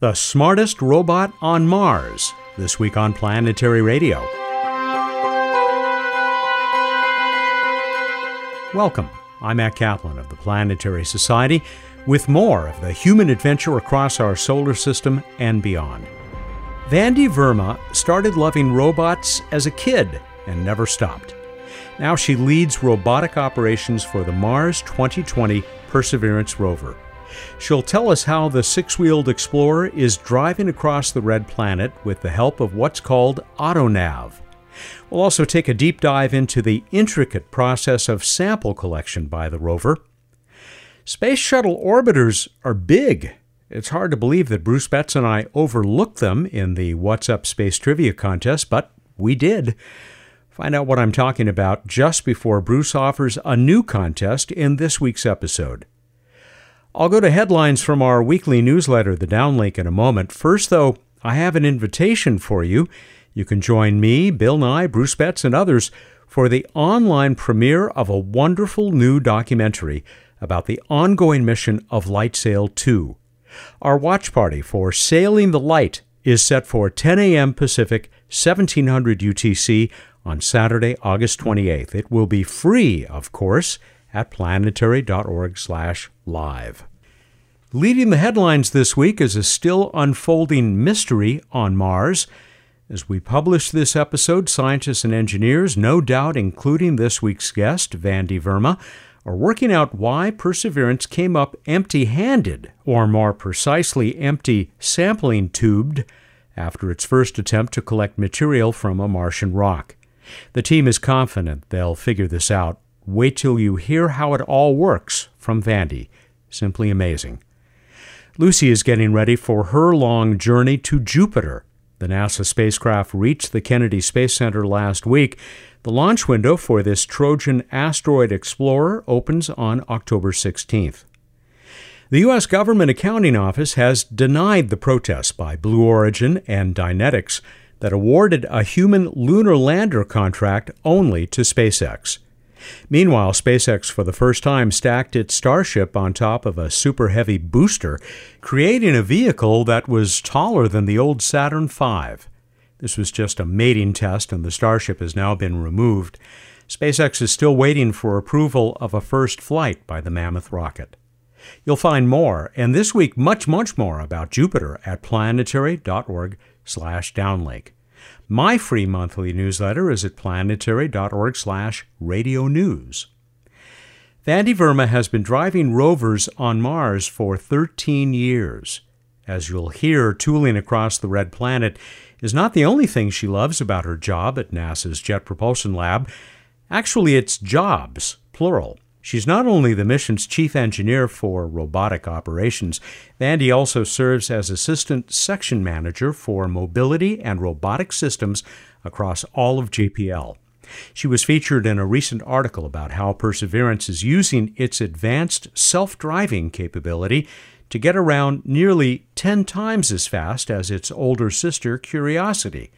The smartest robot on Mars, this week on Planetary Radio. Welcome. I'm Matt Kaplan of the Planetary Society with more of the human adventure across our solar system and beyond. Vandy Verma started loving robots as a kid and never stopped. Now she leads robotic operations for the Mars 2020 Perseverance rover. She'll tell us how the six wheeled Explorer is driving across the red planet with the help of what's called AutoNav. We'll also take a deep dive into the intricate process of sample collection by the rover. Space shuttle orbiters are big. It's hard to believe that Bruce Betts and I overlooked them in the What's Up Space Trivia contest, but we did. Find out what I'm talking about just before Bruce offers a new contest in this week's episode. I'll go to headlines from our weekly newsletter, The Downlink, in a moment. First, though, I have an invitation for you. You can join me, Bill Nye, Bruce Betts, and others for the online premiere of a wonderful new documentary about the ongoing mission of LightSail 2. Our watch party for Sailing the Light is set for 10 a.m. Pacific, 1700 UTC on Saturday, August 28th. It will be free, of course, at planetary.org/live. Leading the headlines this week is a still unfolding mystery on Mars. As we publish this episode, scientists and engineers, no doubt including this week's guest, Vandy Verma, are working out why Perseverance came up empty handed, or more precisely, empty sampling tubed, after its first attempt to collect material from a Martian rock. The team is confident they'll figure this out. Wait till you hear how it all works from Vandy. Simply amazing. Lucy is getting ready for her long journey to Jupiter. The NASA spacecraft reached the Kennedy Space Center last week. The launch window for this Trojan asteroid explorer opens on October 16th. The U.S. Government Accounting Office has denied the protests by Blue Origin and Dynetics that awarded a human lunar lander contract only to SpaceX. Meanwhile, SpaceX for the first time stacked its Starship on top of a super heavy booster, creating a vehicle that was taller than the old Saturn V. This was just a mating test, and the Starship has now been removed. SpaceX is still waiting for approval of a first flight by the Mammoth rocket. You'll find more, and this week much, much more about Jupiter at planetary.org/downlink. My free monthly newsletter is at planetary.org slash radio news. Vandy Verma has been driving rovers on Mars for 13 years. As you'll hear, tooling across the red planet is not the only thing she loves about her job at NASA's Jet Propulsion Lab. Actually, it's jobs, plural. She's not only the mission's chief engineer for robotic operations, Vandy also serves as assistant section manager for mobility and robotic systems across all of JPL. She was featured in a recent article about how Perseverance is using its advanced self driving capability to get around nearly 10 times as fast as its older sister, Curiosity.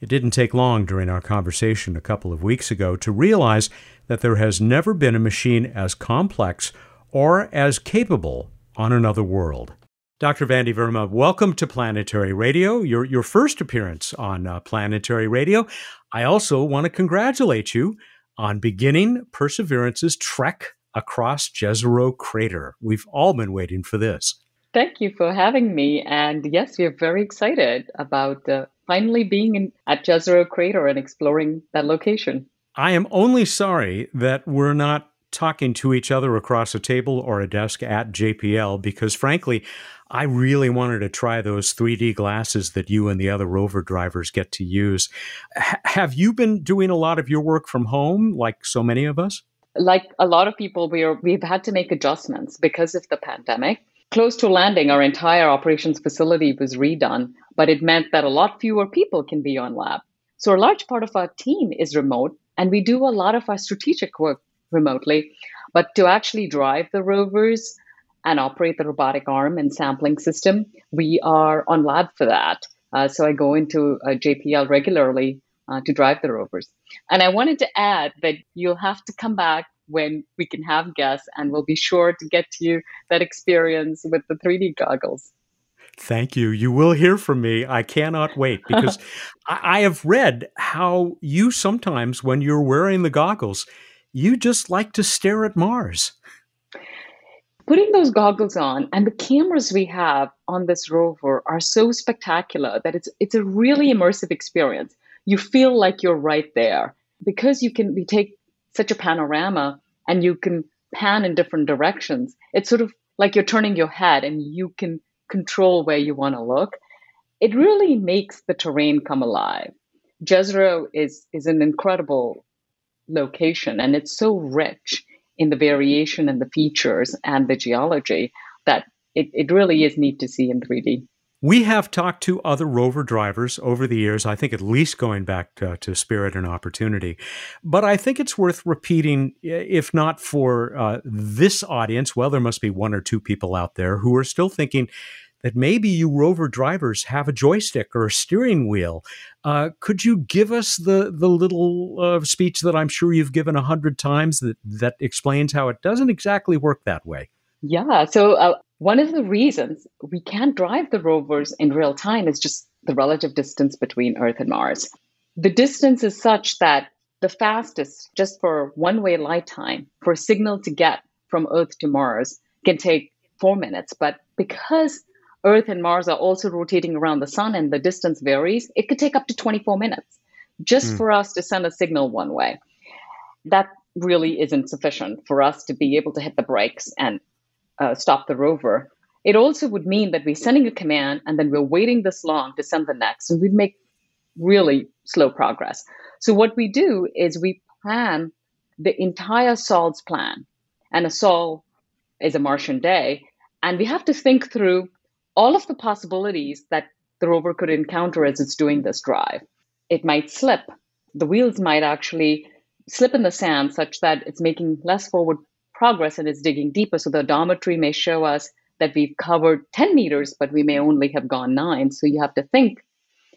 It didn't take long during our conversation a couple of weeks ago to realize that there has never been a machine as complex or as capable on another world. Dr. Vandy Verma, welcome to Planetary Radio, your, your first appearance on uh, Planetary Radio. I also want to congratulate you on beginning Perseverance's trek across Jezero Crater. We've all been waiting for this. Thank you for having me. And yes, we are very excited about uh, finally being in, at Jezero Crater and exploring that location. I am only sorry that we're not talking to each other across a table or a desk at JPL because, frankly, I really wanted to try those 3D glasses that you and the other rover drivers get to use. H- have you been doing a lot of your work from home, like so many of us? Like a lot of people, we are, we've had to make adjustments because of the pandemic. Close to landing, our entire operations facility was redone, but it meant that a lot fewer people can be on lab. So a large part of our team is remote, and we do a lot of our strategic work remotely. But to actually drive the rovers and operate the robotic arm and sampling system, we are on lab for that. Uh, so I go into uh, JPL regularly uh, to drive the rovers. And I wanted to add that you'll have to come back when we can have guests, and we'll be sure to get you that experience with the 3D goggles. Thank you. You will hear from me. I cannot wait because I have read how you sometimes, when you're wearing the goggles, you just like to stare at Mars. Putting those goggles on and the cameras we have on this rover are so spectacular that it's it's a really immersive experience. You feel like you're right there because you can we take such a panorama and you can pan in different directions. It's sort of like you're turning your head and you can control where you want to look. It really makes the terrain come alive. Jezero is is an incredible location and it's so rich in the variation and the features and the geology that it, it really is neat to see in 3D. We have talked to other rover drivers over the years, I think at least going back to, to Spirit and Opportunity. But I think it's worth repeating, if not for uh, this audience, well, there must be one or two people out there who are still thinking that maybe you rover drivers have a joystick or a steering wheel. Uh, could you give us the the little uh, speech that I'm sure you've given a hundred times that that explains how it doesn't exactly work that way? Yeah. So uh, one of the reasons we can't drive the rovers in real time is just the relative distance between Earth and Mars. The distance is such that the fastest, just for one way light time, for a signal to get from Earth to Mars can take four minutes. But because Earth and Mars are also rotating around the sun and the distance varies, it could take up to 24 minutes just mm. for us to send a signal one way. That really isn't sufficient for us to be able to hit the brakes and uh, stop the rover. It also would mean that we're sending a command and then we're waiting this long to send the next, and we'd make really slow progress. So, what we do is we plan the entire SOL's plan, and a SOL is a Martian day, and we have to think through all of the possibilities that the rover could encounter as it's doing this drive. It might slip. The wheels might actually slip in the sand such that it's making less forward progress and it's digging deeper. So the odometry may show us that we've covered 10 meters, but we may only have gone nine. So you have to think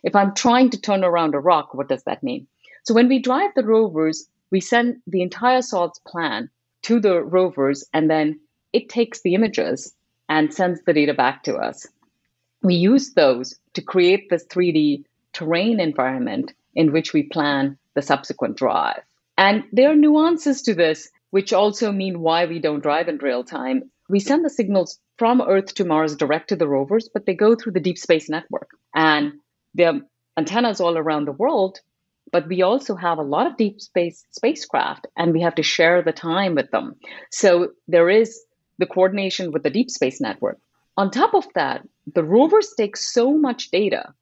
if I'm trying to turn around a rock, what does that mean? So when we drive the rovers, we send the entire sol's plan to the rovers, and then it takes the images and sends the data back to us. We use those to create this 3D terrain environment in which we plan the subsequent drive. And there are nuances to this, which also mean why we don't drive in real time. We send the signals from Earth to Mars direct to the rovers, but they go through the Deep Space Network. And there are antennas all around the world, but we also have a lot of deep space spacecraft, and we have to share the time with them. So there is the coordination with the Deep Space Network. On top of that, the rovers take so much data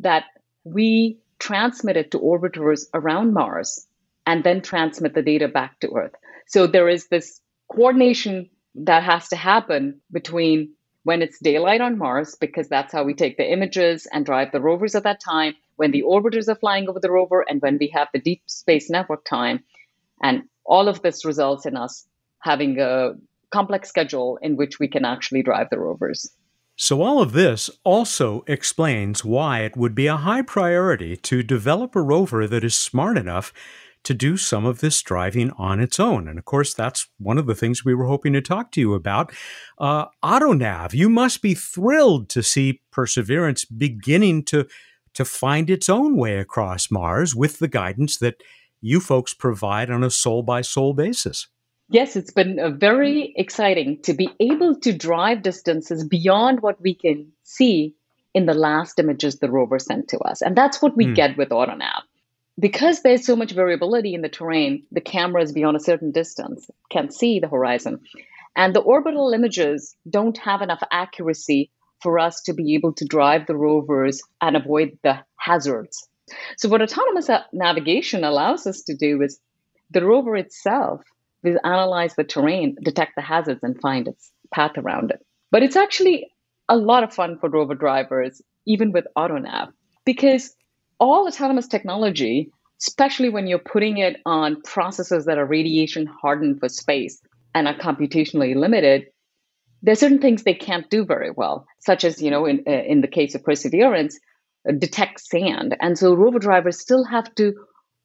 that we transmit it to orbiters around Mars and then transmit the data back to Earth. So there is this coordination that has to happen between when it's daylight on Mars, because that's how we take the images and drive the rovers at that time, when the orbiters are flying over the rover, and when we have the deep space network time. And all of this results in us having a complex schedule in which we can actually drive the rovers. So, all of this also explains why it would be a high priority to develop a rover that is smart enough to do some of this driving on its own. And of course, that's one of the things we were hoping to talk to you about. Uh, AutoNav, you must be thrilled to see Perseverance beginning to, to find its own way across Mars with the guidance that you folks provide on a sol by sol basis. Yes, it's been uh, very exciting to be able to drive distances beyond what we can see in the last images the rover sent to us. And that's what we mm. get with AutoNav. Because there's so much variability in the terrain, the cameras beyond a certain distance can't see the horizon. And the orbital images don't have enough accuracy for us to be able to drive the rovers and avoid the hazards. So, what autonomous uh, navigation allows us to do is the rover itself we analyze the terrain, detect the hazards, and find its path around it. But it's actually a lot of fun for rover drivers, even with AutoNav, because all autonomous technology, especially when you're putting it on processors that are radiation hardened for space and are computationally limited, there's certain things they can't do very well, such as, you know, in, uh, in the case of Perseverance, uh, detect sand. And so rover drivers still have to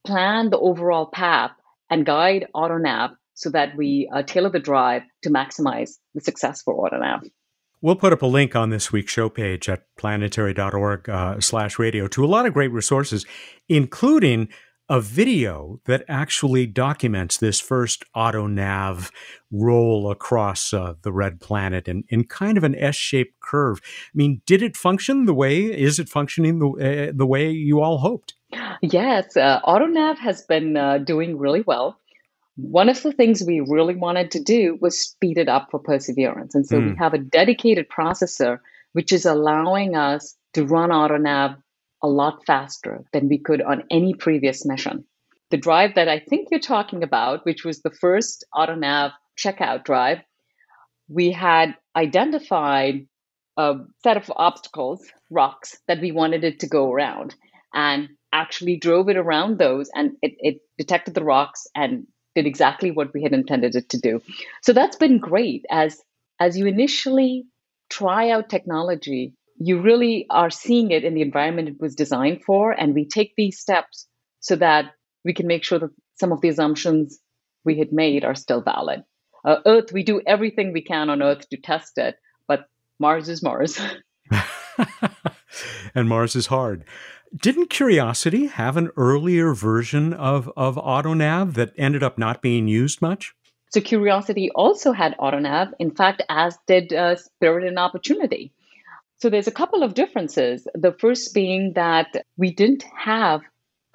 plan the overall path and guide AutoNav so that we uh, tailor the drive to maximize the success for AutoNav. We'll put up a link on this week's show page at planetary.org uh, slash radio to a lot of great resources, including a video that actually documents this first auto nav roll across uh, the red planet in, in kind of an S-shaped curve. I mean, did it function the way, is it functioning the, uh, the way you all hoped? Yes, uh, AutoNav has been uh, doing really well. One of the things we really wanted to do was speed it up for Perseverance. And so mm. we have a dedicated processor which is allowing us to run AutoNav a lot faster than we could on any previous mission. The drive that I think you're talking about, which was the first AutoNav checkout drive, we had identified a set of obstacles, rocks, that we wanted it to go around and actually drove it around those and it, it detected the rocks and did exactly what we had intended it to do. So that's been great as as you initially try out technology, you really are seeing it in the environment it was designed for and we take these steps so that we can make sure that some of the assumptions we had made are still valid. Uh, Earth, we do everything we can on Earth to test it, but Mars is Mars. and Mars is hard. Didn't Curiosity have an earlier version of, of AutoNav that ended up not being used much? So Curiosity also had AutoNav, in fact, as did uh, Spirit and Opportunity. So there's a couple of differences. The first being that we didn't have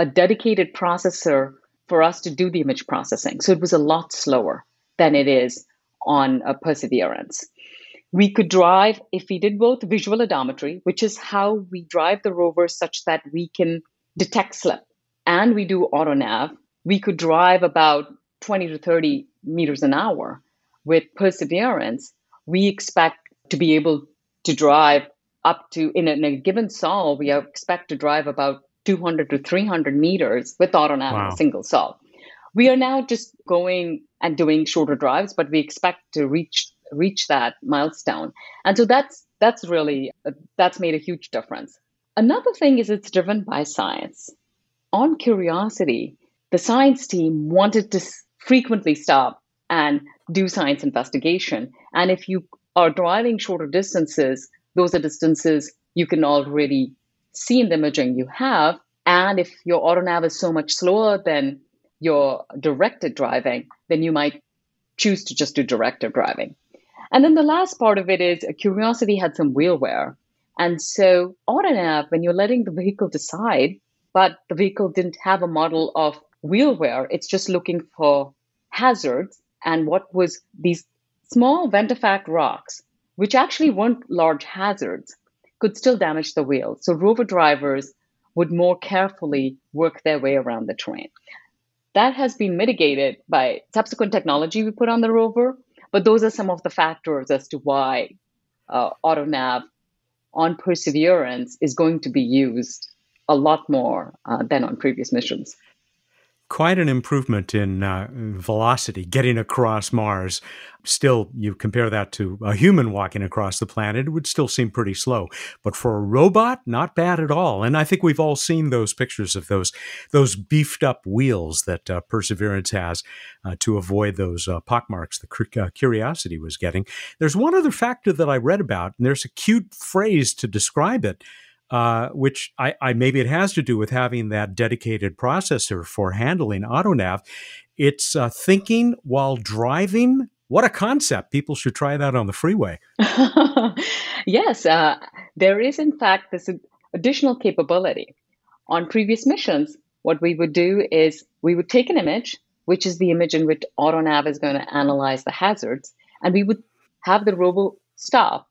a dedicated processor for us to do the image processing. So it was a lot slower than it is on Perseverance. We could drive, if we did both visual odometry, which is how we drive the rover such that we can detect slip, and we do auto nav, we could drive about 20 to 30 meters an hour. With Perseverance, we expect to be able to drive up to, in a, in a given sol, we expect to drive about 200 to 300 meters with auto nav wow. in a single sol. We are now just going and doing shorter drives, but we expect to reach reach that milestone. And so that's that's really uh, that's made a huge difference. Another thing is it's driven by science. On curiosity, the science team wanted to frequently stop and do science investigation. And if you are driving shorter distances, those are distances you can already see in the imaging you have. And if your auto nav is so much slower than your directed driving, then you might choose to just do directed driving. And then the last part of it is Curiosity had some wheel wear. And so AutoNav, when you're letting the vehicle decide, but the vehicle didn't have a model of wheel wear, it's just looking for hazards and what was these small ventifact rocks, which actually weren't large hazards, could still damage the wheel. So rover drivers would more carefully work their way around the terrain. That has been mitigated by subsequent technology we put on the rover, but those are some of the factors as to why uh, AutoNav on Perseverance is going to be used a lot more uh, than on previous missions quite an improvement in uh, velocity getting across Mars. Still, you compare that to a human walking across the planet, it would still seem pretty slow. But for a robot, not bad at all. And I think we've all seen those pictures of those those beefed up wheels that uh, Perseverance has uh, to avoid those uh, pockmarks the uh, Curiosity was getting. There's one other factor that I read about, and there's a cute phrase to describe it uh, which I, I, maybe it has to do with having that dedicated processor for handling AutoNav. It's uh, thinking while driving. What a concept! People should try that on the freeway. yes, uh, there is in fact this additional capability. On previous missions, what we would do is we would take an image, which is the image in which AutoNav is going to analyze the hazards, and we would have the robo stop,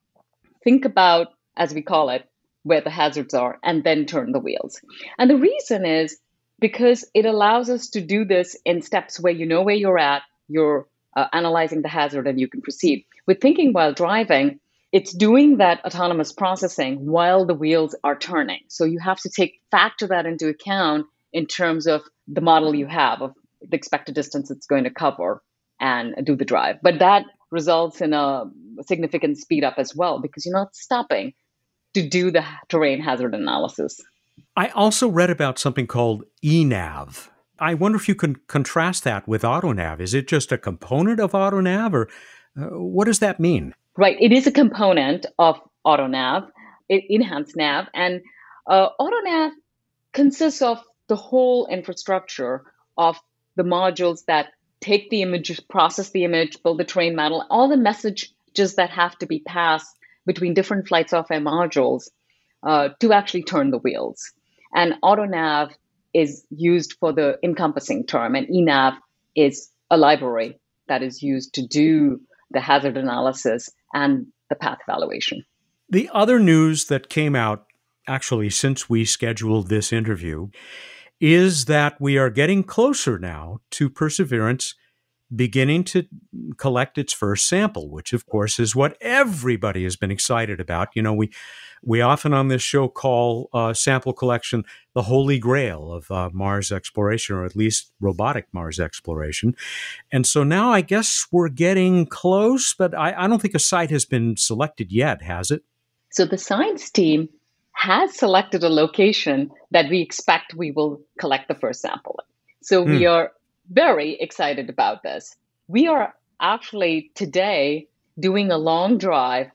think about, as we call it, where the hazards are and then turn the wheels. And the reason is because it allows us to do this in steps where you know where you're at, you're uh, analyzing the hazard, and you can proceed. With thinking while driving, it's doing that autonomous processing while the wheels are turning. So you have to take factor that into account in terms of the model you have of the expected distance it's going to cover and do the drive. But that results in a significant speed up as well because you're not stopping to do the terrain hazard analysis. I also read about something called eNav. I wonder if you can contrast that with AutoNav. Is it just a component of AutoNav, or uh, what does that mean? Right. It is a component of AutoNav, enhanced nav, and uh, AutoNav consists of the whole infrastructure of the modules that take the image, process the image, build the terrain model, all the messages that have to be passed between different flight software modules uh, to actually turn the wheels. And AutoNav is used for the encompassing term, and eNav is a library that is used to do the hazard analysis and the path evaluation. The other news that came out actually since we scheduled this interview is that we are getting closer now to Perseverance beginning to collect its first sample, which of course is what everybody has been excited about. You know, we we often on this show call uh, sample collection the holy grail of uh, Mars exploration, or at least robotic Mars exploration. And so now I guess we're getting close, but I, I don't think a site has been selected yet, has it? So the science team has selected a location that we expect we will collect the first sample. So we hmm. are very excited about this. We are actually today doing a long drive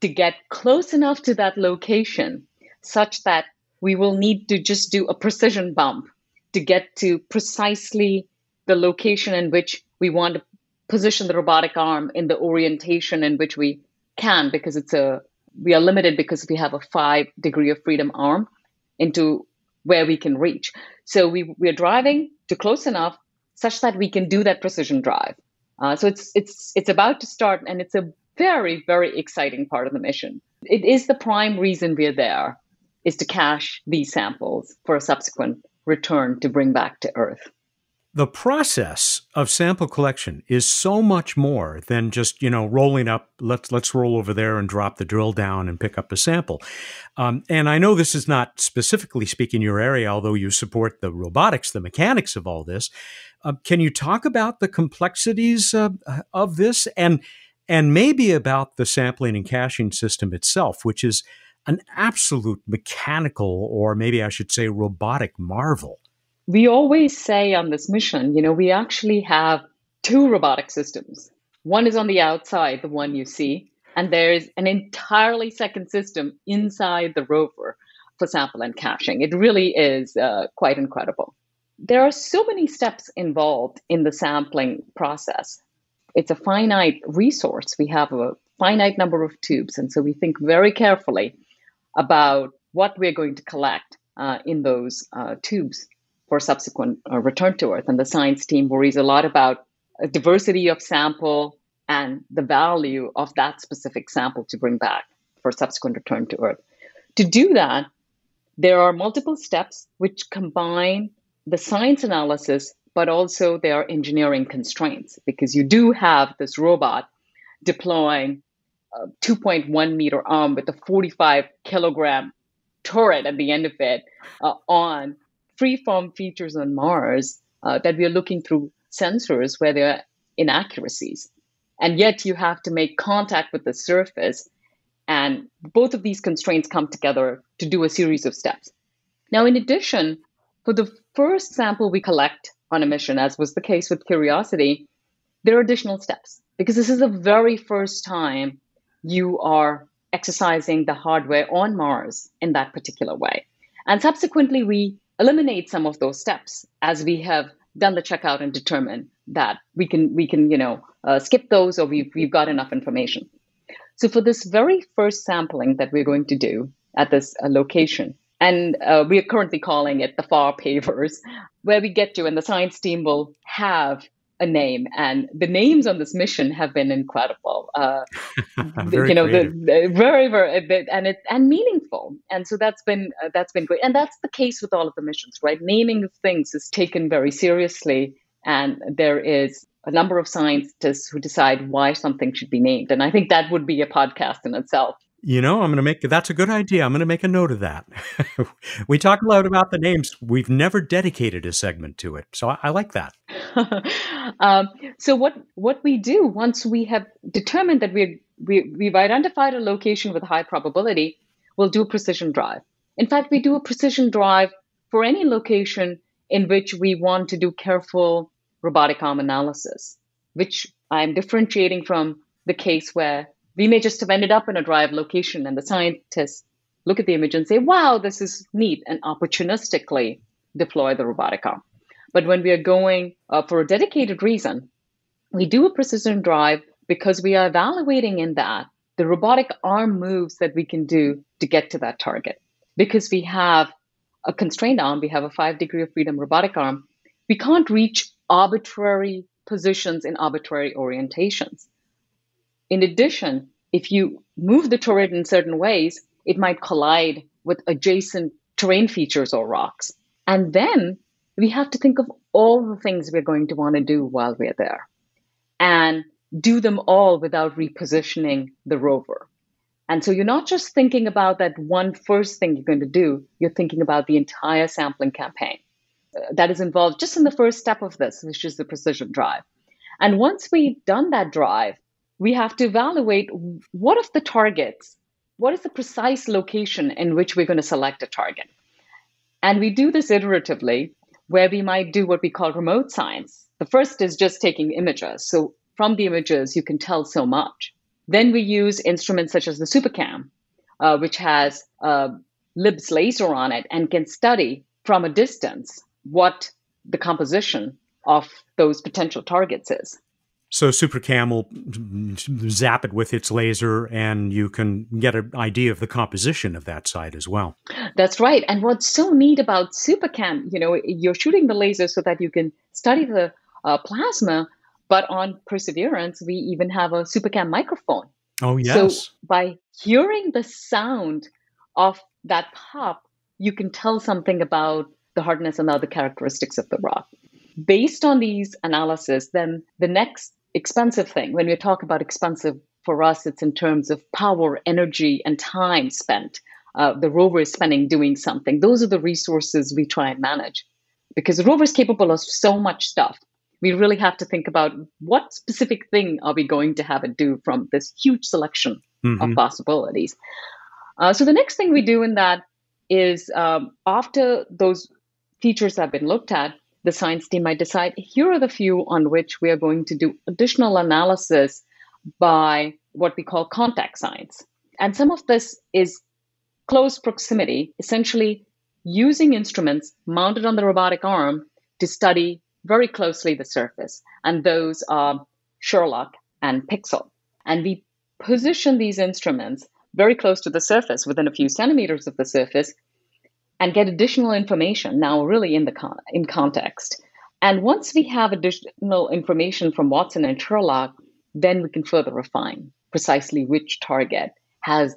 to get close enough to that location such that we will need to just do a precision bump to get to precisely the location in which we want to position the robotic arm in the orientation in which we can because it's a we are limited because we have a five degree of freedom arm into where we can reach. So we, we're driving to close enough such that we can do that precision drive. Uh, so it's it's it's about to start, and it's a very very exciting part of the mission. It is the prime reason we're there, is to cache these samples for a subsequent return to bring back to Earth the process of sample collection is so much more than just you know rolling up let's let's roll over there and drop the drill down and pick up a sample um, and i know this is not specifically speaking your area although you support the robotics the mechanics of all this uh, can you talk about the complexities uh, of this and and maybe about the sampling and caching system itself which is an absolute mechanical or maybe i should say robotic marvel we always say on this mission, you know, we actually have two robotic systems. One is on the outside, the one you see, and there's an entirely second system inside the rover for sample and caching. It really is uh, quite incredible. There are so many steps involved in the sampling process. It's a finite resource. We have a finite number of tubes, and so we think very carefully about what we're going to collect uh, in those uh, tubes for subsequent uh, return to Earth. And the science team worries a lot about diversity of sample and the value of that specific sample to bring back for subsequent return to Earth. To do that, there are multiple steps which combine the science analysis, but also there are engineering constraints because you do have this robot deploying a 2.1 meter arm with a 45 kilogram turret at the end of it uh, on freeform features on Mars uh, that we are looking through sensors where there are inaccuracies. And yet you have to make contact with the surface. And both of these constraints come together to do a series of steps. Now, in addition, for the first sample we collect on a mission, as was the case with Curiosity, there are additional steps because this is the very first time you are exercising the hardware on Mars in that particular way. And subsequently, we eliminate some of those steps as we have done the checkout and determined that we can we can you know uh, skip those or we've, we've got enough information so for this very first sampling that we're going to do at this uh, location and uh, we are currently calling it the far pavers where we get to and the science team will have a name, and the names on this mission have been incredible. Uh, you know, the, the, very, very, and it and meaningful, and so that's been uh, that's been great, and that's the case with all of the missions, right? Naming of things is taken very seriously, and there is a number of scientists who decide why something should be named, and I think that would be a podcast in itself. You know, I'm going to make that's a good idea. I'm going to make a note of that. we talk a lot about the names. We've never dedicated a segment to it, so I, I like that. um, so what what we do once we have determined that we we we've identified a location with high probability, we'll do a precision drive. In fact, we do a precision drive for any location in which we want to do careful robotic arm analysis, which I'm differentiating from the case where We may just have ended up in a drive location and the scientists look at the image and say, wow, this is neat, and opportunistically deploy the robotic arm. But when we are going uh, for a dedicated reason, we do a precision drive because we are evaluating in that the robotic arm moves that we can do to get to that target. Because we have a constrained arm, we have a five degree of freedom robotic arm, we can't reach arbitrary positions in arbitrary orientations. In addition, if you move the turret in certain ways, it might collide with adjacent terrain features or rocks. And then we have to think of all the things we're going to want to do while we're there and do them all without repositioning the rover. And so you're not just thinking about that one first thing you're going to do, you're thinking about the entire sampling campaign uh, that is involved just in the first step of this, which is the precision drive. And once we've done that drive, we have to evaluate what of the targets, what is the precise location in which we're going to select a target. And we do this iteratively, where we might do what we call remote science. The first is just taking images. So from the images, you can tell so much. Then we use instruments such as the SuperCam, uh, which has a LIBS laser on it and can study from a distance what the composition of those potential targets is. So SuperCam will zap it with its laser, and you can get an idea of the composition of that site as well. That's right. And what's so neat about SuperCam, you know, you're shooting the laser so that you can study the uh, plasma, but on Perseverance, we even have a SuperCam microphone. Oh yes. So by hearing the sound of that pop, you can tell something about the hardness and other characteristics of the rock. Based on these analysis, then the next expensive thing, when we talk about expensive for us, it's in terms of power, energy, and time spent. Uh, the rover is spending doing something. Those are the resources we try and manage because the rover is capable of so much stuff. We really have to think about what specific thing are we going to have it do from this huge selection mm-hmm. of possibilities. Uh, so the next thing we do in that is um, after those features have been looked at, the science team might decide here are the few on which we are going to do additional analysis by what we call contact science. And some of this is close proximity, essentially using instruments mounted on the robotic arm to study very closely the surface. And those are SHERLOC and PIXL. And we position these instruments very close to the surface, within a few centimeters of the surface, and get additional information now really in the con- in context. And once we have additional information from WATSON and SHERLOC, then we can further refine precisely which target has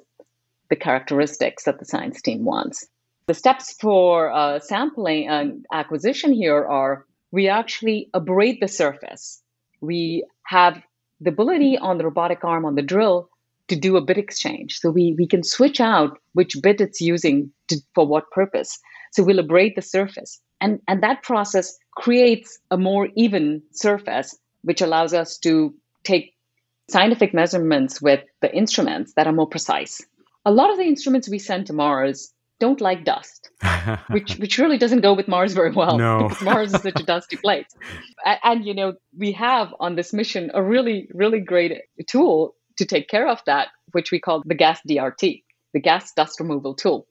the characteristics that the science team wants. The steps for uh, sampling and acquisition here are we actually abrade the surface. We have the ability on the robotic arm on the drill to do a bit exchange. So we, we can switch out which bit it's using to, for what purpose. So we'll abrade the surface. And, and that process creates a more even surface, which allows us to take scientific measurements with the instruments that are more precise. A lot of the instruments we send to Mars don't like dust, which which really doesn't go with Mars very well. No. because Mars is such a dusty place. And, and, you know, we have on this mission a really, really great tool to take care of that, which we call the gas DRT, the gas dust removal tool.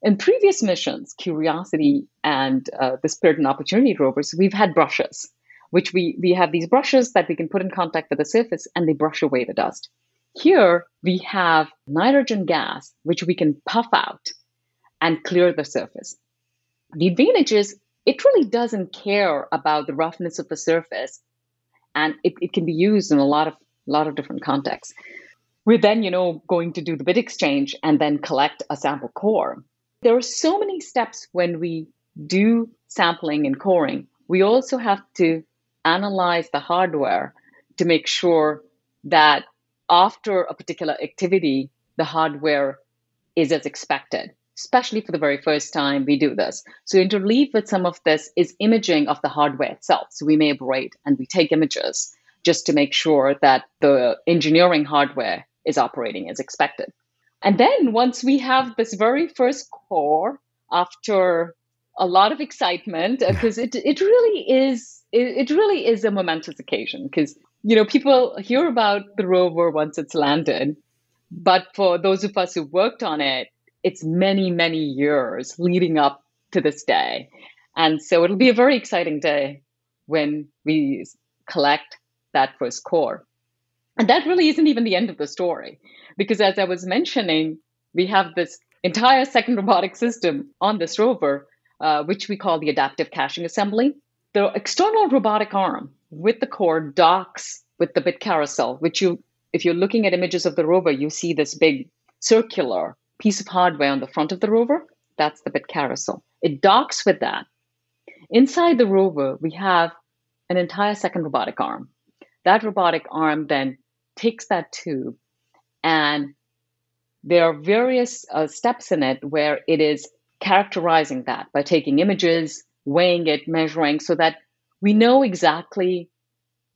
In previous missions, Curiosity and uh, the Spirit and Opportunity rovers, we've had brushes, which we, we have these brushes that we can put in contact with the surface and they brush away the dust. Here we have nitrogen gas, which we can puff out and clear the surface. The advantage is it really doesn't care about the roughness of the surface and it, it can be used in a lot of a lot of different contexts. We're then, you know, going to do the bit exchange and then collect a sample core. There are so many steps when we do sampling and coring. We also have to analyze the hardware to make sure that after a particular activity, the hardware is as expected, especially for the very first time we do this. So, interleave with some of this is imaging of the hardware itself. So, we may abrade and we take images just to make sure that the engineering hardware is operating as expected. And then once we have this very first core, after a lot of excitement, because it, it really is it, it really is a momentous occasion because you know, people hear about the rover once it's landed, but for those of us who worked on it, it's many, many years leading up to this day. And so it'll be a very exciting day when we collect that first core. And that really isn't even the end of the story, because as I was mentioning, we have this entire second robotic system on this rover, uh, which we call the adaptive caching assembly. The external robotic arm with the core docks with the bit carousel, which you, if you're looking at images of the rover, you see this big circular piece of hardware on the front of the rover. That's the bit carousel. It docks with that. Inside the rover, we have an entire second robotic arm. That robotic arm then takes that tube and there are various uh, steps in it where it is characterizing that by taking images, weighing it, measuring, so that we know exactly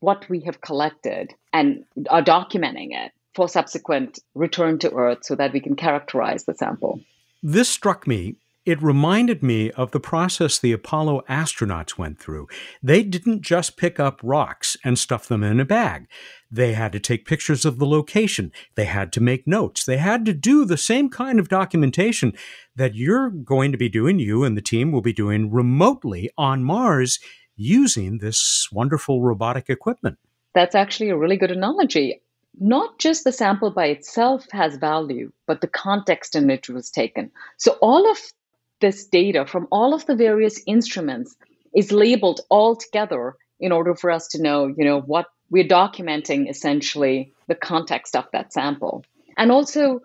what we have collected and are documenting it for subsequent return to Earth so that we can characterize the sample. This struck me it reminded me of the process the Apollo astronauts went through. They didn't just pick up rocks and stuff them in a bag. They had to take pictures of the location. They had to make notes. They had to do the same kind of documentation that you're going to be doing, you and the team will be doing remotely on Mars using this wonderful robotic equipment. That's actually a really good analogy. Not just the sample by itself has value, but the context in which it was taken. So, all of this data from all of the various instruments is labeled all together in order for us to know, you know, what we're documenting essentially the context of that sample. And also,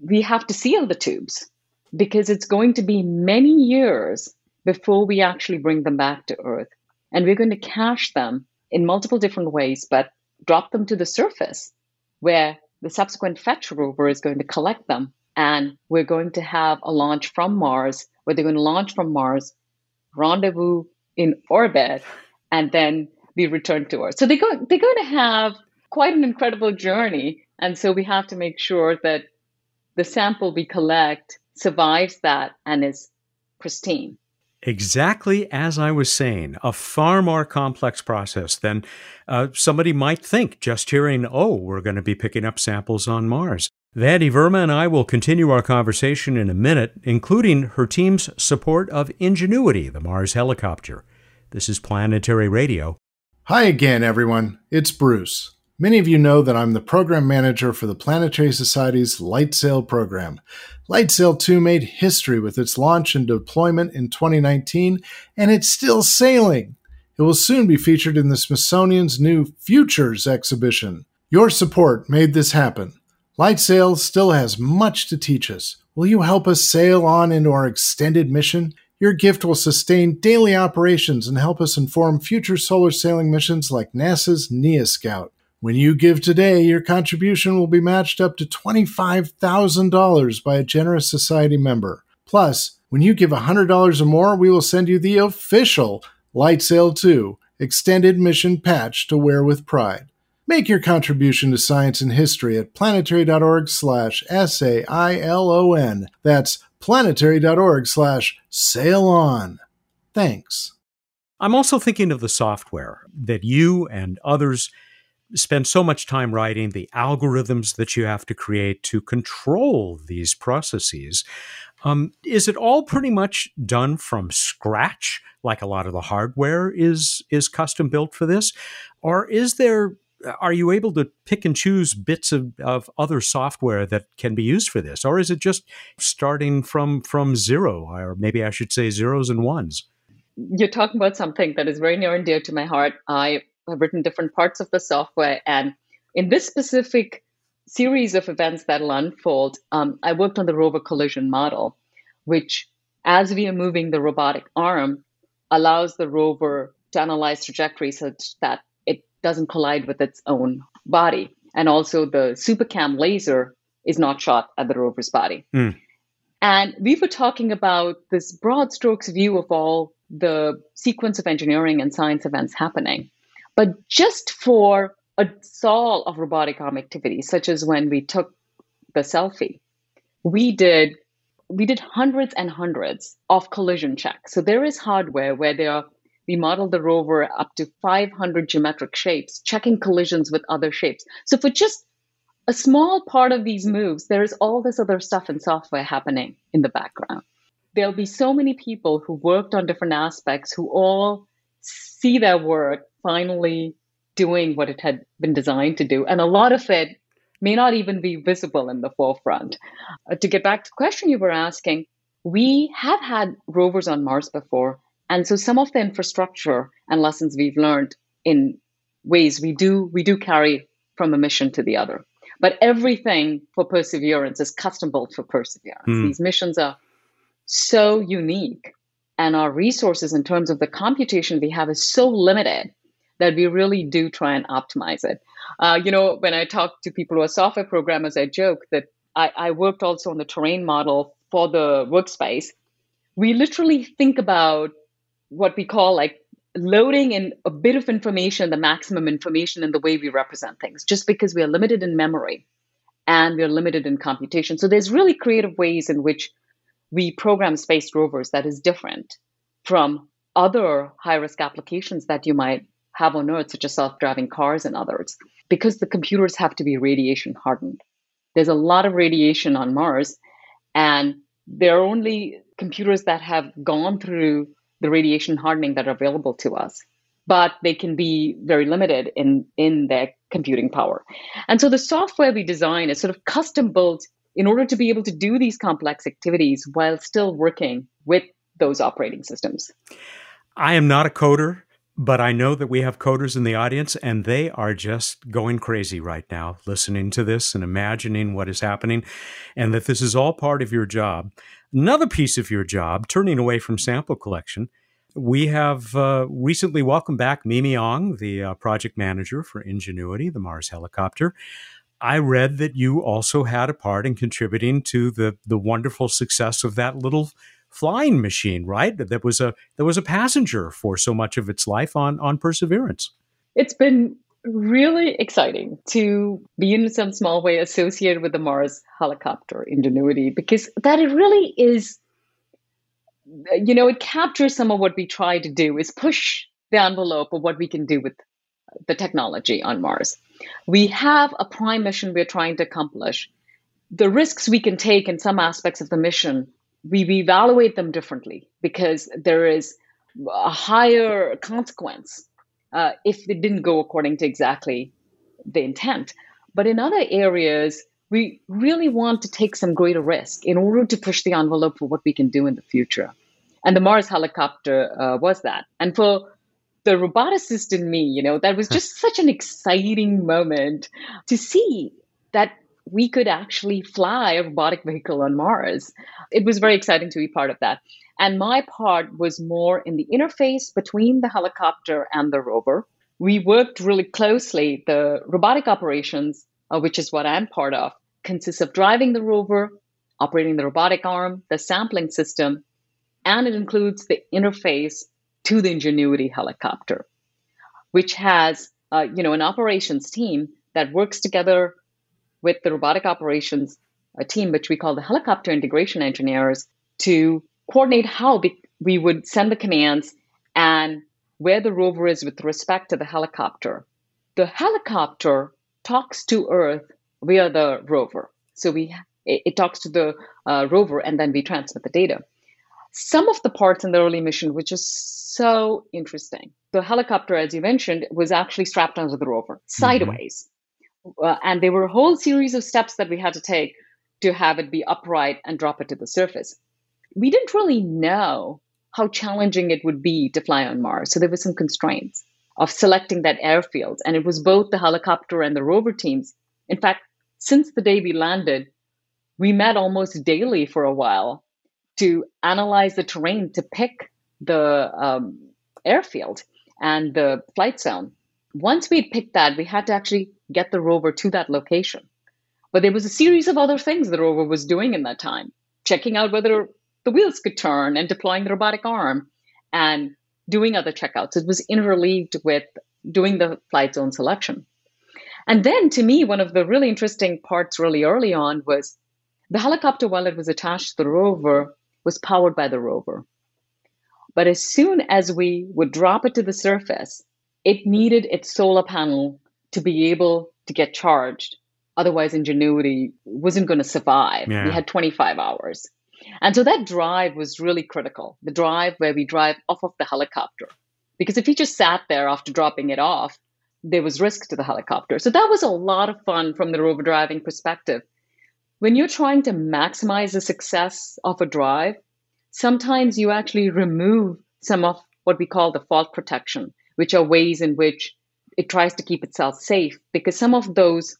we have to seal the tubes because it's going to be many years before we actually bring them back to Earth. And we're going to cache them in multiple different ways, but drop them to the surface where the subsequent fetch rover is going to collect them. And we're going to have a launch from Mars where they're going to launch from Mars, rendezvous in orbit, and then be returned to Earth. So they go, they're going to have quite an incredible journey. And so we have to make sure that the sample we collect survives that and is pristine. Exactly as I was saying, a far more complex process than uh, somebody might think just hearing, oh, we're going to be picking up samples on Mars. Vandy Verma and I will continue our conversation in a minute, including her team's support of Ingenuity, the Mars helicopter. This is Planetary Radio. Hi again, everyone. It's Bruce. Many of you know that I'm the program manager for the Planetary Society's LightSail program. LightSail 2 made history with its launch and deployment in 2019, and it's still sailing. It will soon be featured in the Smithsonian's new Futures exhibition. Your support made this happen. LightSail still has much to teach us. Will you help us sail on into our extended mission? Your gift will sustain daily operations and help us inform future solar sailing missions like NASA's NEA Scout. When you give today, your contribution will be matched up to $25,000 by a generous society member. Plus, when you give $100 or more, we will send you the official LightSail 2 extended mission patch to wear with pride. Make your contribution to science and history at planetary.org slash S-A-I-L-O-N. That's planetary.org slash sail on. Thanks. I'm also thinking of the software that you and others spend so much time writing, the algorithms that you have to create to control these processes. Um, is it all pretty much done from scratch, like a lot of the hardware is is custom built for this, or is there are you able to pick and choose bits of, of other software that can be used for this? Or is it just starting from from zero? Or maybe i should say zeros and ones? You're talking about something that is very near and dear to my heart. I have written different parts of the software and in this specific series of events that'll unfold um, i worked on the rover collision model which as we are moving the robotic arm allows the rover to analyze trajectory such that doesn't collide with its own body. And also, the SuperCam laser is not shot at the rover's body. Mm. And we were talking about this broad strokes view of all the sequence of engineering and science events happening. But just for a sol of robotic arm activities, such as when we took the selfie, we did we did hundreds and hundreds of collision checks. So there is hardware where there are we modeled the rover up to 500 geometric shapes, checking collisions with other shapes. So for just a small part of these moves, there is all this other stuff in software happening in the background. There'll be so many people who worked on different aspects who all see their work finally doing what it had been designed to do. And a lot of it may not even be visible in the forefront. Uh, to get back to the question you were asking, we have had rovers on Mars before. And so some of the infrastructure and lessons we've learned in ways we do we do carry from a mission to the other. But everything for perseverance is custom built for perseverance. Mm. These missions are so unique and our resources in terms of the computation we have is so limited that we really do try and optimize it. Uh, you know, when I talk to people who are software programmers, I joke that I, I worked also on the terrain model for the workspace. We literally think about what we call like loading in a bit of information, the maximum information in the way we represent things, just because we are limited in memory and we are limited in computation. So there's really creative ways in which we program space rovers that is different from other high risk applications that you might have on Earth, such as self driving cars and others, because the computers have to be radiation hardened. There's a lot of radiation on Mars, and there are only computers that have gone through the radiation hardening that are available to us but they can be very limited in in their computing power and so the software we design is sort of custom built in order to be able to do these complex activities while still working with those operating systems i am not a coder but I know that we have coders in the audience and they are just going crazy right now, listening to this and imagining what is happening, and that this is all part of your job. Another piece of your job, turning away from sample collection, we have uh, recently welcomed back MiMi Aung, the uh, project manager for Ingenuity, the Mars helicopter. I read that you also had a part in contributing to the the wonderful success of that little flying machine, right? That was a that was a passenger for so much of its life on on Perseverance. It's been really exciting to be in some small way associated with the Mars helicopter ingenuity because that it really is you know it captures some of what we try to do is push the envelope of what we can do with the technology on Mars. We have a prime mission we're trying to accomplish. The risks we can take in some aspects of the mission, we, evaluate them differently because there is a higher consequence uh, if it didn't go according to exactly the intent. But in other areas, we really want to take some greater risk in order to push the envelope for what we can do in the future. And the Mars helicopter uh, was that. And for the roboticist in me, you know, that was just such an exciting moment to see that we could actually fly a robotic vehicle on Mars. It was very exciting to be part of that. And my part was more in the interface between the helicopter and the rover. We worked really closely. The robotic operations, uh, which is what I'm part of, consists of driving the rover, operating the robotic arm, the sampling system, and it includes the interface to the Ingenuity helicopter, which has uh, you know an operations team that works together with the robotic operations team, which we call the helicopter integration engineers, to coordinate how we would send the commands and where the rover is with respect to the helicopter. The helicopter talks to Earth via the rover. So we it, it talks to the uh, rover and then we transmit the data. Some of the parts in the early mission, which is so interesting. The helicopter, as you mentioned, was actually strapped onto the rover mm-hmm. sideways. Mm-hmm. Uh, and there were a whole series of steps that we had to take to have it be upright and drop it to the surface we didn't really know how challenging it would be to fly on Mars. So there were some constraints of selecting that airfield. And it was both the helicopter and the rover teams. In fact, since the day we landed, we met almost daily for a while to analyze the terrain to pick the um, airfield and the flight zone. Once we picked that, we had to actually get the rover to that location. But there was a series of other things the rover was doing in that time, checking out whether the wheels could turn and deploying the robotic arm and doing other checkouts. It was interleaved with doing the flight zone selection. And then to me, one of the really interesting parts really early on was the helicopter, while it was attached to the rover, was powered by the rover. But as soon as we would drop it to the surface, it needed its solar panel to be able to get charged. Otherwise, Ingenuity wasn't going to survive. Yeah. We had 25 hours. And so that drive was really critical the drive where we drive off of the helicopter. Because if you just sat there after dropping it off, there was risk to the helicopter. So that was a lot of fun from the rover driving perspective. When you're trying to maximize the success of a drive, sometimes you actually remove some of what we call the fault protection, which are ways in which it tries to keep itself safe, because some of those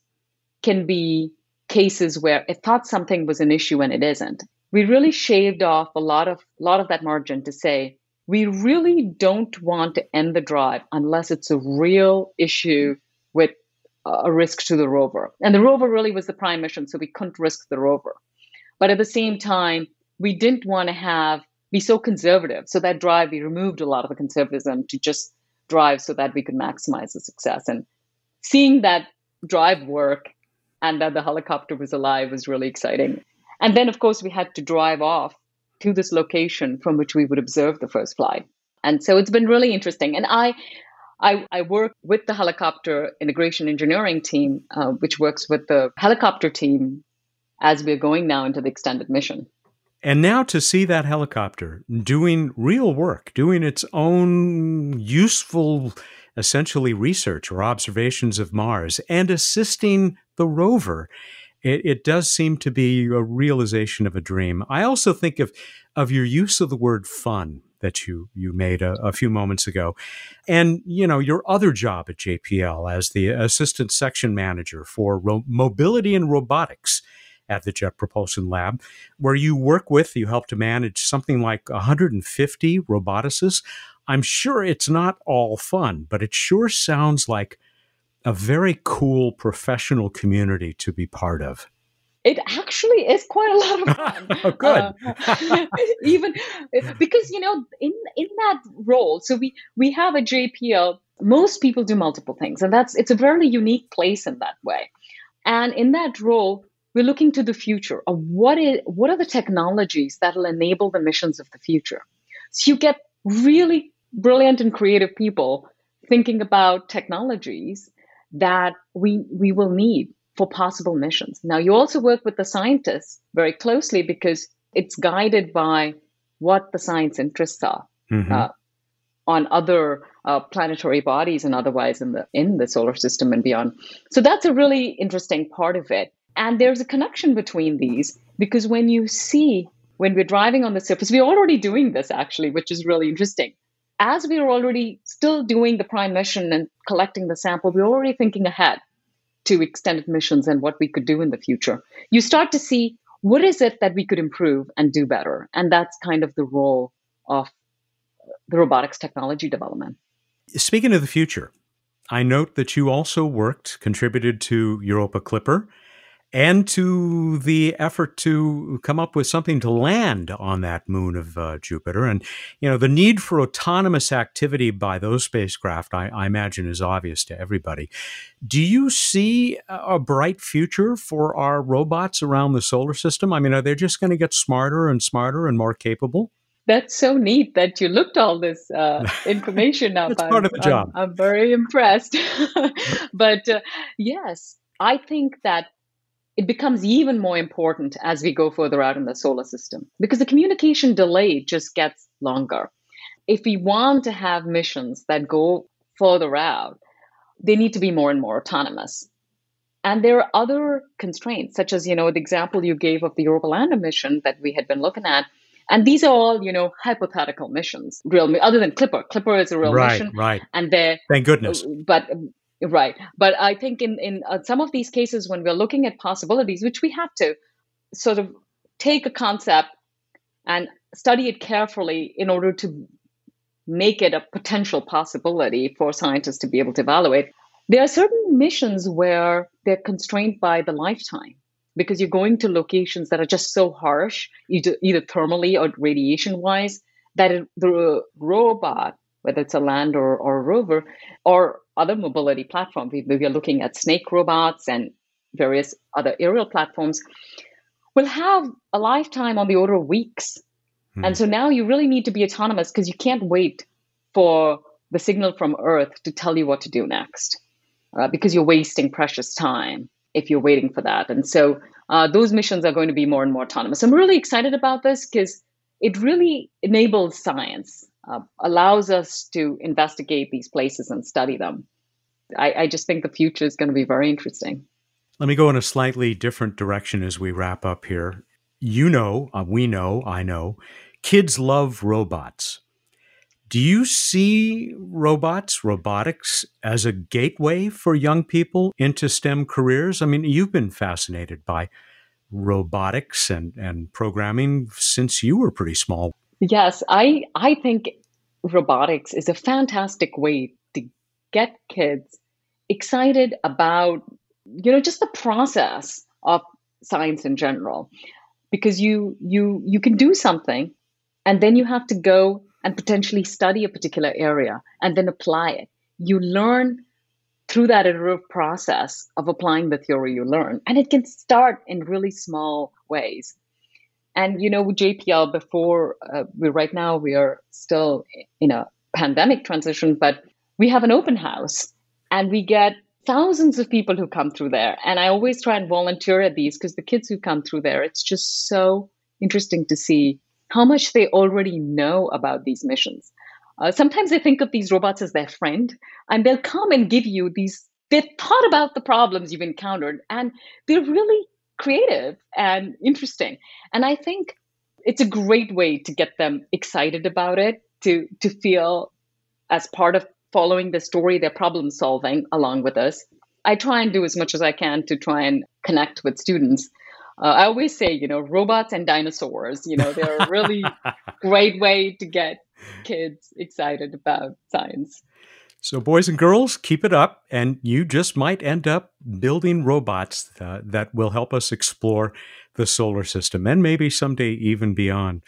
can be cases where it thought something was an issue and it isn't. We really shaved off a lot of lot of that margin to say we really don't want to end the drive unless it's a real issue with a risk to the rover. And the rover really was the prime mission, so we couldn't risk the rover. But at the same time, we didn't want to have be so conservative. So that drive, we removed a lot of the conservatism to just drive so that we could maximize the success. And seeing that drive work and that the helicopter was alive was really exciting. And then, of course, we had to drive off to this location from which we would observe the first flight. And so it's been really interesting. And I, I, I work with the helicopter integration engineering team, uh, which works with the helicopter team as we're going now into the extended mission. And now to see that helicopter doing real work, doing its own useful, essentially research or observations of Mars and assisting the rover, it, it, does seem to be a realization of a dream. I also think of, of your use of the word fun that you, you made a, a few moments ago. And, you know, your other job at JPL as the assistant section manager for ro- mobility and robotics at the Jet Propulsion Lab, where you work with, you help to manage something like 150 roboticists. I'm sure it's not all fun, but it sure sounds like a very cool professional community to be part of. It actually is quite a lot of fun. oh, good. Uh, even because you know, in in that role, so we we have a JPL. Most people do multiple things, and that's it's a very unique place in that way. And in that role, we're looking to the future of what is what are the technologies that will enable the missions of the future. So you get really brilliant and creative people thinking about technologies that we we will need for possible missions. Now you also work with the scientists very closely because it's guided by what the science interests are mm-hmm. uh, on other uh, planetary bodies and otherwise in the in the solar system and beyond. So that's a really interesting part of it. And there's a connection between these because when you see when we're driving on the surface, we're already doing this actually, which is really interesting as we are already still doing the prime mission and collecting the sample, we're already thinking ahead to extended missions and what we could do in the future. You start to see what is it that we could improve and do better. And that's kind of the role of the robotics technology development. Speaking of the future, I note that you also worked, contributed to Europa Clipper and to the effort to come up with something to land on that moon of uh, Jupiter. And, you know, the need for autonomous activity by those spacecraft, I, I, imagine, is obvious to everybody. Do you see a bright future for our robots around the solar system? I mean, are they just going to get smarter and smarter and more capable? That's so neat that you looked all this uh, information up. It's part of the job. I'm, I'm very impressed. but uh, yes, I think that it becomes even more important as we go further out in the solar system because the communication delay just gets longer. If we want to have missions that go further out, they need to be more and more autonomous. And there are other constraints, such as, you know, the example you gave of the Europa Lander mission that we had been looking at. And these are all, you know, hypothetical missions, real, other than Clipper. Clipper is a real right, mission. Right, And they Thank goodness. But Right. But I think in, in uh, some of these cases, when we're looking at possibilities, which we have to sort of take a concept and study it carefully in order to make it a potential possibility for scientists to be able to evaluate, there are certain missions where they're constrained by the lifetime because you're going to locations that are just so harsh, either, either thermally or radiation wise, that the robot, whether it's a lander, or a rover, or other mobility platforms. We, we are looking at snake robots and various other aerial platforms, will have a lifetime on the order of weeks. Hmm. And so now you really need to be autonomous because you can't wait for the signal from Earth to tell you what to do next uh, because you're wasting precious time if you're waiting for that. And so uh, those missions are going to be more and more autonomous. I'm really excited about this because it really enables science, uh, allows us to investigate these places and study them. I, I just think the future is going to be very interesting. Let me go in a slightly different direction as we wrap up here. You know, uh, we know, I know, kids love robots. Do you see robots, robotics, as a gateway for young people into STEM careers? I mean, you've been fascinated by robotics and, and programming since you were pretty small. Yes, I, I think robotics is a fantastic way to get kids excited about, you know, just the process of science in general. Because you you you can do something and then you have to go and potentially study a particular area and then apply it. You learn through that iterative process of applying the theory you learn. And it can start in really small ways. And, you know, with JPL, before uh, we right now, we are still in a pandemic transition, but we have an open house and we get thousands of people who come through there. And I always try and volunteer at these because the kids who come through there, it's just so interesting to see how much they already know about these missions. Uh, sometimes they think of these robots as their friend, and they'll come and give you these. They've thought about the problems you've encountered, and they're really creative and interesting. And I think it's a great way to get them excited about it, to to feel as part of following the story, they're problem solving along with us. I try and do as much as I can to try and connect with students uh, I always say, you know, robots and dinosaurs, you know, they're a really great way to get kids excited about science. So, boys and girls, keep it up, and you just might end up building robots uh, that will help us explore the solar system and maybe someday even beyond.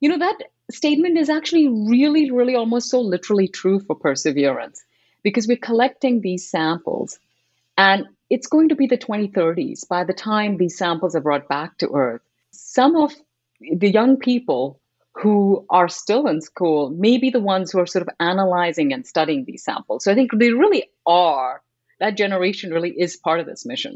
You know, that statement is actually really, really almost so literally true for perseverance because we're collecting these samples and it's going to be the 2030s by the time these samples are brought back to Earth. Some of the young people who are still in school may be the ones who are sort of analyzing and studying these samples. So I think they really are, that generation really is part of this mission.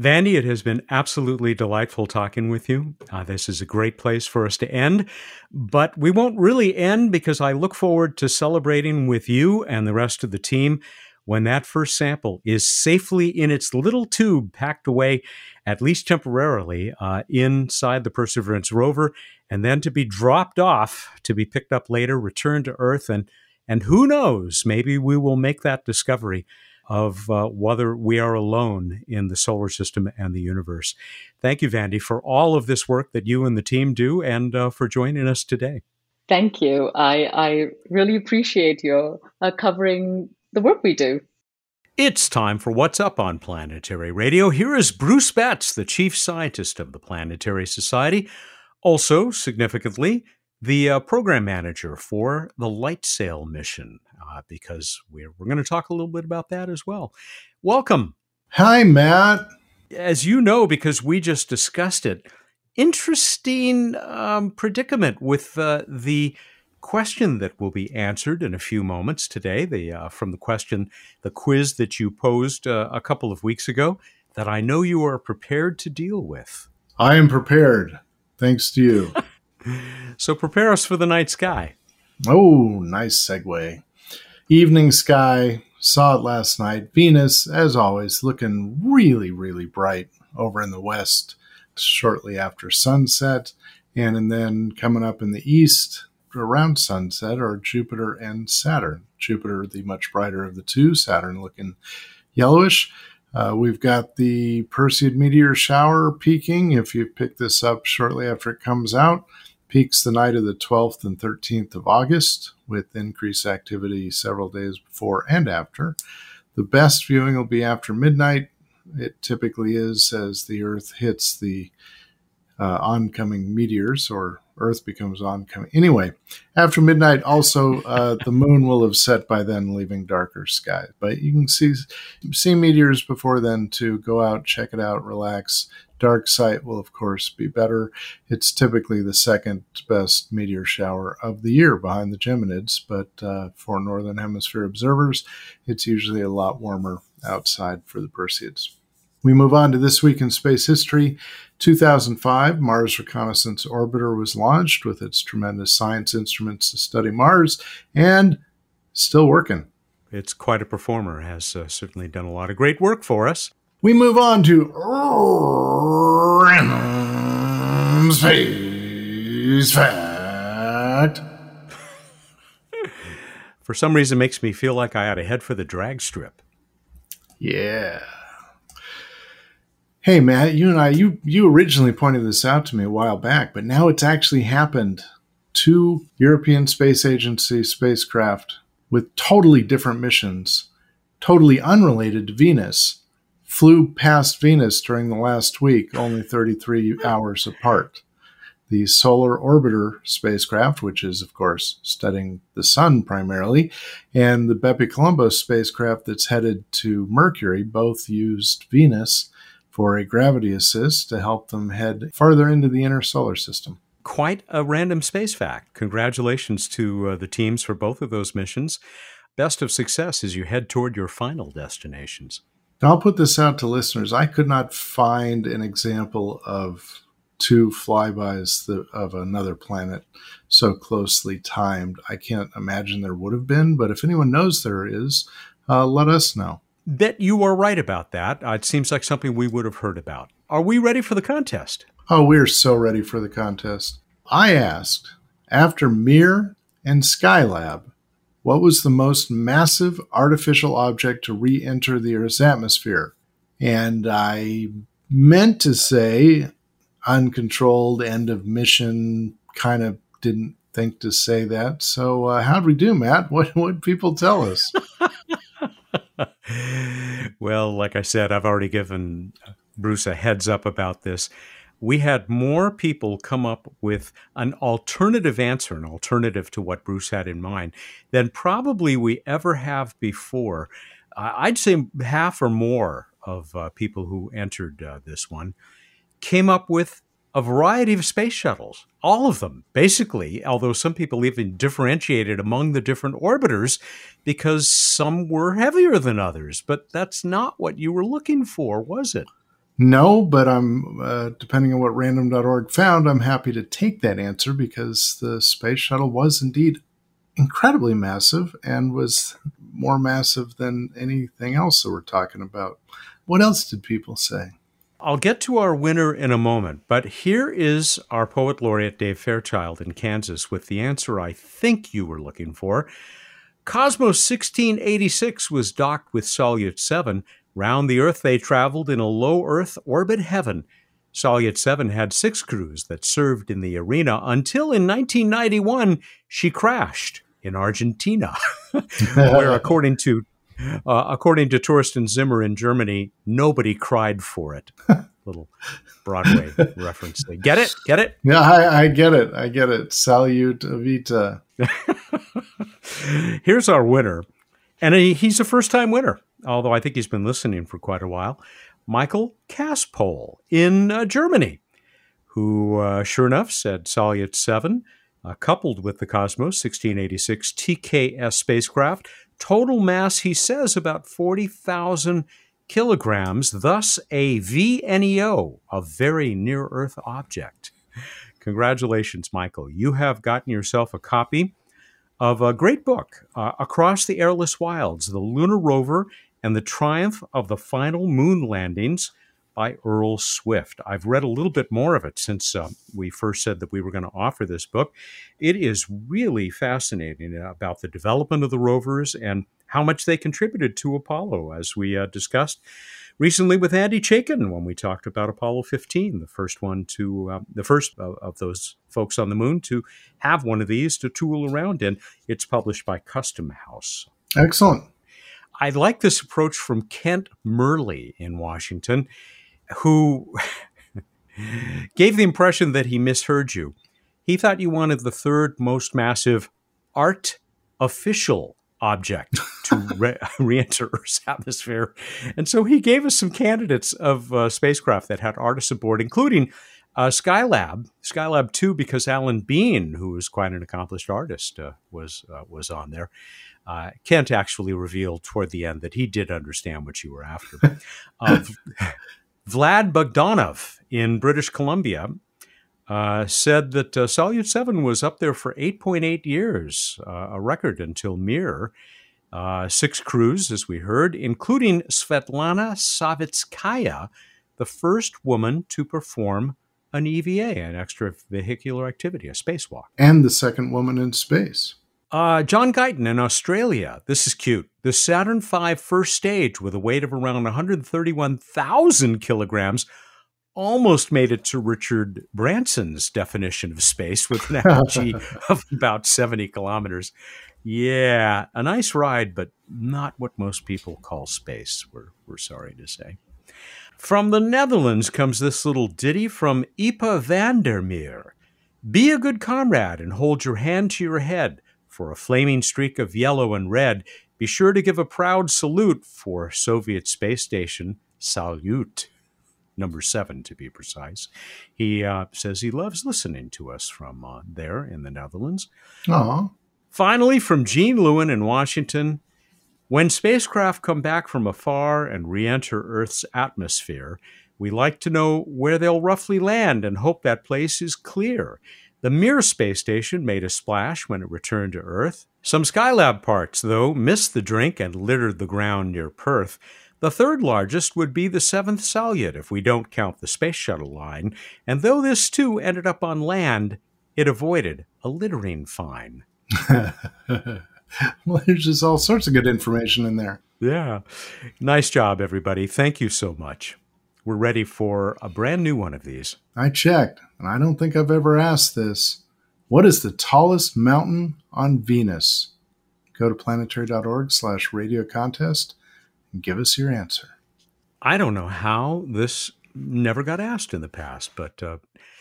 Vandi, it has been absolutely delightful talking with you. Uh, this is a great place for us to end, but we won't really end because I look forward to celebrating with you and the rest of the team when that first sample is safely in its little tube packed away, at least temporarily, uh, inside the Perseverance rover, and then to be dropped off to be picked up later, returned to Earth, and and who knows, maybe we will make that discovery of uh, whether we are alone in the solar system and the universe. Thank you, Vandi, for all of this work that you and the team do, and uh, for joining us today. Thank you. I, I really appreciate your uh, covering the work we do. It's time for What's Up on Planetary Radio. Here is Bruce Betts, the chief scientist of the Planetary Society, also, significantly, the uh, program manager for the LightSail mission, uh, because we're, we're going to talk a little bit about that as well. Welcome. Hi, Matt. As you know, because we just discussed it, interesting um, predicament with uh, the question that will be answered in a few moments today, the uh, from the question, the quiz that you posed uh, a couple of weeks ago, that I know you are prepared to deal with. I am prepared, thanks to you. so prepare us for the night sky. Oh, nice segue. Evening sky, saw it last night. Venus, as always, looking really, really bright over in the west shortly after sunset. And, and then coming up in the east, around sunset are Jupiter and Saturn. Jupiter, the much brighter of the two, Saturn looking yellowish. Uh, we've got the Perseid meteor shower peaking. If you pick this up shortly after it comes out, peaks the night of the 12th and 13th of August with increased activity several days before and after. The best viewing will be after midnight. It typically is as the Earth hits the uh, oncoming meteors or Earth becomes oncoming. Anyway, after midnight, also uh, the moon will have set by then, leaving darker sky. But you can see see meteors before then to go out, check it out, relax, Dark site will, of course, be better. It's typically the second best meteor shower of the year behind the Geminids, but uh, for Northern Hemisphere observers, it's usually a lot warmer outside for the Perseids. We move on to this week in space history. 2005, Mars Reconnaissance Orbiter was launched with its tremendous science instruments to study Mars and still working. It's quite a performer, has uh, certainly done a lot of great work for us. We move on to Random Space Fact. for some reason, makes me feel like I ought to head for the drag strip. Yeah. Hey Matt, you and I, you you originally pointed this out to me a while back, but now it's actually happened. Two European Space Agency spacecraft with totally different missions, totally unrelated to Venus, flew past Venus during the last week, only 33 hours apart. The Solar Orbiter spacecraft, which is, of course, studying the sun primarily, and the Bepi Colombo spacecraft that's headed to Mercury both used Venus for a gravity assist to help them head farther into the inner solar system. Quite a random space fact. Congratulations to uh, the teams for both of those missions. Best of success as you head toward your final destinations. I'll put this out to listeners. I could not find an example of two flybys of another planet so closely timed. I can't imagine there would have been, but if anyone knows there is, uh, let us know. Bet you are right about that. Uh, it seems like something we would have heard about. Are we ready for the contest? Oh, we're so ready for the contest. I asked, after Mir and Skylab, what was the most massive artificial object to re enter the Earth's atmosphere? And I meant to say uncontrolled end of mission, kind of didn't think to say that. So, uh, how'd we do, Matt? What would people tell us? well, like I said, I've already given Bruce a heads up about this. We had more people come up with an alternative answer, an alternative to what Bruce had in mind, than probably we ever have before. I'd say half or more of uh, people who entered uh, this one came up with a variety of space shuttles, all of them, basically, although some people even differentiated among the different orbiters because some were heavier than others. But that's not what you were looking for, was it? No, but I'm, uh, depending on what random.org found, I'm happy to take that answer because the space shuttle was indeed incredibly massive and was more massive than anything else that we're talking about. What else did people say? I'll get to our winner in a moment, but here is our poet laureate Dave Fairchild in Kansas with the answer I think you were looking for. Cosmos 1686 was docked with Salyut 7. Round the Earth they traveled in a low Earth orbit heaven. Salyut 7 had six crews that served in the arena until in 1991 she crashed in Argentina, where, according to uh, according to Thorsten Zimmer in Germany, nobody cried for it. Little Broadway reference. Get it? Get it? Yeah, I, I get it. I get it. Salute Vita. Here's our winner. And he's a first time winner, although I think he's been listening for quite a while. Michael Kaspol in uh, Germany, who, uh, sure enough, said Salyut 7, uh, coupled with the Cosmos 1686 TKS spacecraft, Total mass, he says, about 40,000 kilograms, thus a VNEO, a very near Earth object. Congratulations, Michael. You have gotten yourself a copy of a great book, uh, Across the Airless Wilds The Lunar Rover and the Triumph of the Final Moon Landings by Earl Swift. I've read a little bit more of it since uh, we first said that we were going to offer this book. It is really fascinating about the development of the rovers and how much they contributed to Apollo, as we uh, discussed recently with Andy Chaikin when we talked about Apollo 15, the first one to uh, the first of, of, those folks on the moon to have one of these to tool around in. It's published by Custom House. Excellent. I like this approach from Kent Murley in Washington who gave the impression that he misheard you. He thought you wanted the third most massive art official object to re- enter Earth's atmosphere. And so he gave us some candidates of uh, spacecraft that had artists aboard, including uh, Skylab, Skylab 2, because Alan Bean, who was quite an accomplished artist, uh, was uh, was on there. Uh, Kent actually revealed toward the end that he did understand what you were after. Vlad Bogdanov in British Columbia uh, said that uh, Salyut 7 was up there for 8.8 years, uh, a record until Mir. Uh, six crews, as we heard, including Svetlana Savitskaya, the first woman to perform an EVA, an extravehicular activity, a spacewalk. And the second woman in space. Uh, John Guyton in Australia. This is cute. The Saturn V first stage, with a weight of around 131,000 kilograms, almost made it to Richard Branson's definition of space with an apogee of about 70 kilometers. Yeah, a nice ride, but not what most people call space, we're, we're sorry to say. From the Netherlands comes this little ditty from Ipa Vandermeer. Be a good comrade and hold your hand to your head. For a flaming streak of yellow and red, be sure to give a proud salute for Soviet space station Salyut number seven to be precise. He uh, says he loves listening to us from uh, there in the Netherlands. Aww. Finally, from Gene Lewin in Washington, when spacecraft come back from afar and re enter Earth's atmosphere, we like to know where they'll roughly land and hope that place is clear. The Mir space station made a splash when it returned to Earth. Some Skylab parts, though, missed the drink and littered the ground near Perth. The third largest would be the seventh Salyut if we don't count the space shuttle line, and though this too ended up on land, it avoided a littering fine. well, there's just all sorts of good information in there. Yeah. Nice job, everybody. Thank you so much. We're ready for a brand new one of these. I checked, and I don't think I've ever asked this. What is the tallest mountain on Venus? Go to planetary.org slash radio contest and Give us your answer. I don't know how this never got asked in the past, but uh,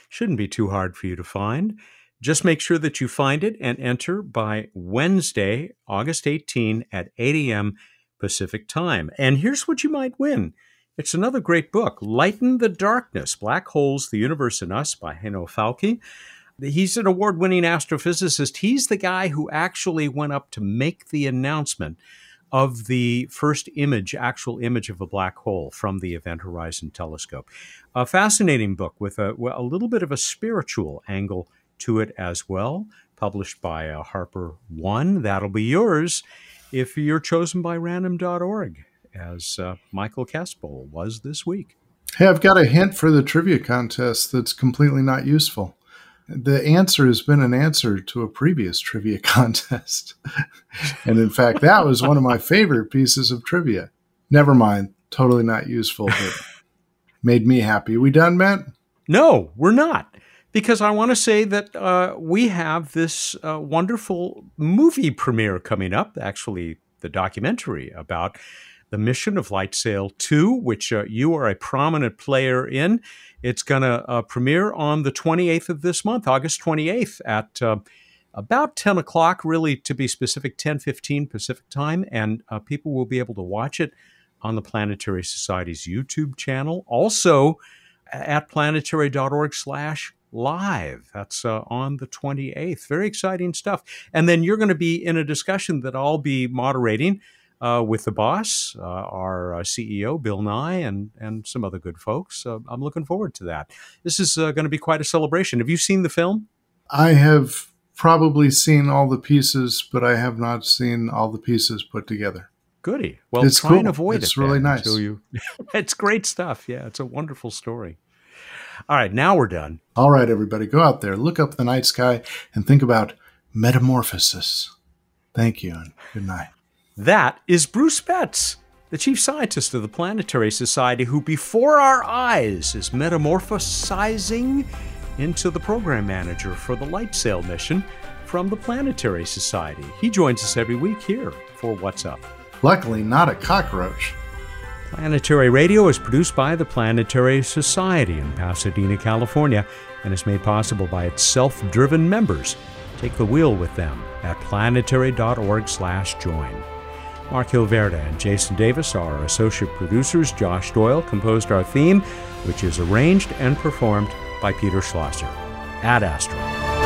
shouldn't be too hard for you to find. Just make sure that you find it and enter by Wednesday, August 18 at 8 a.m. Pacific time. And here's what you might win. It's another great book, Lighten the Darkness Black Holes, the Universe and Us by Heino Falcke. He's an award winning astrophysicist. He's the guy who actually went up to make the announcement of the first image, actual image of a black hole from the Event Horizon Telescope. A fascinating book with a, a little bit of a spiritual angle to it as well, published by uh, Harper One. That'll be yours if you're chosen by random.org, as uh, Michael Kespel was this week. Hey, I've got a hint for the trivia contest that's completely not useful the answer has been an answer to a previous trivia contest. and in fact, that was one of my favorite pieces of trivia. Never mind, totally not useful, but made me happy. We done, Matt? No, we're not. Because I want to say that uh, we have this uh, wonderful movie premiere coming up, actually, the documentary about the mission of LightSail 2, which uh, you are a prominent player in. It's going to uh, premiere on the 28th of this month, August 28th, at uh, about 10 o'clock, really to be specific, 10:15 Pacific time, and uh, people will be able to watch it on the Planetary Society's YouTube channel. Also, at planetary.org/slash live. That's uh, on the 28th. Very exciting stuff. And then you're going to be in a discussion that I'll be moderating uh, with the boss, uh, our uh, CEO, Bill Nye, and, and some other good folks. Uh, I'm looking forward to that. This is uh, going to be quite a celebration. Have you seen the film? I have probably seen all the pieces, but I have not seen all the pieces put together. Goody. Well, it's try cool. and avoid it's it. It's really nice. You, it's great stuff. Yeah, it's a wonderful story. All right, now we're done. All right, everybody, go out there, look up the night sky, and think about metamorphosis. Thank you, and good night. That is Bruce Betts, the chief scientist of the Planetary Society, who before our eyes is metamorphosizing into the program manager for the LightSail mission from the Planetary Society. He joins us every week here for What's Up. Luckily, not a cockroach. Planetary Radio is produced by the Planetary Society in Pasadena, California, and is made possible by its self-driven members. Take the wheel with them at planetary.org/join. Mark Hilverda and Jason Davis are our associate producers. Josh Doyle composed our theme, which is arranged and performed by Peter Schlosser. Ad Astra.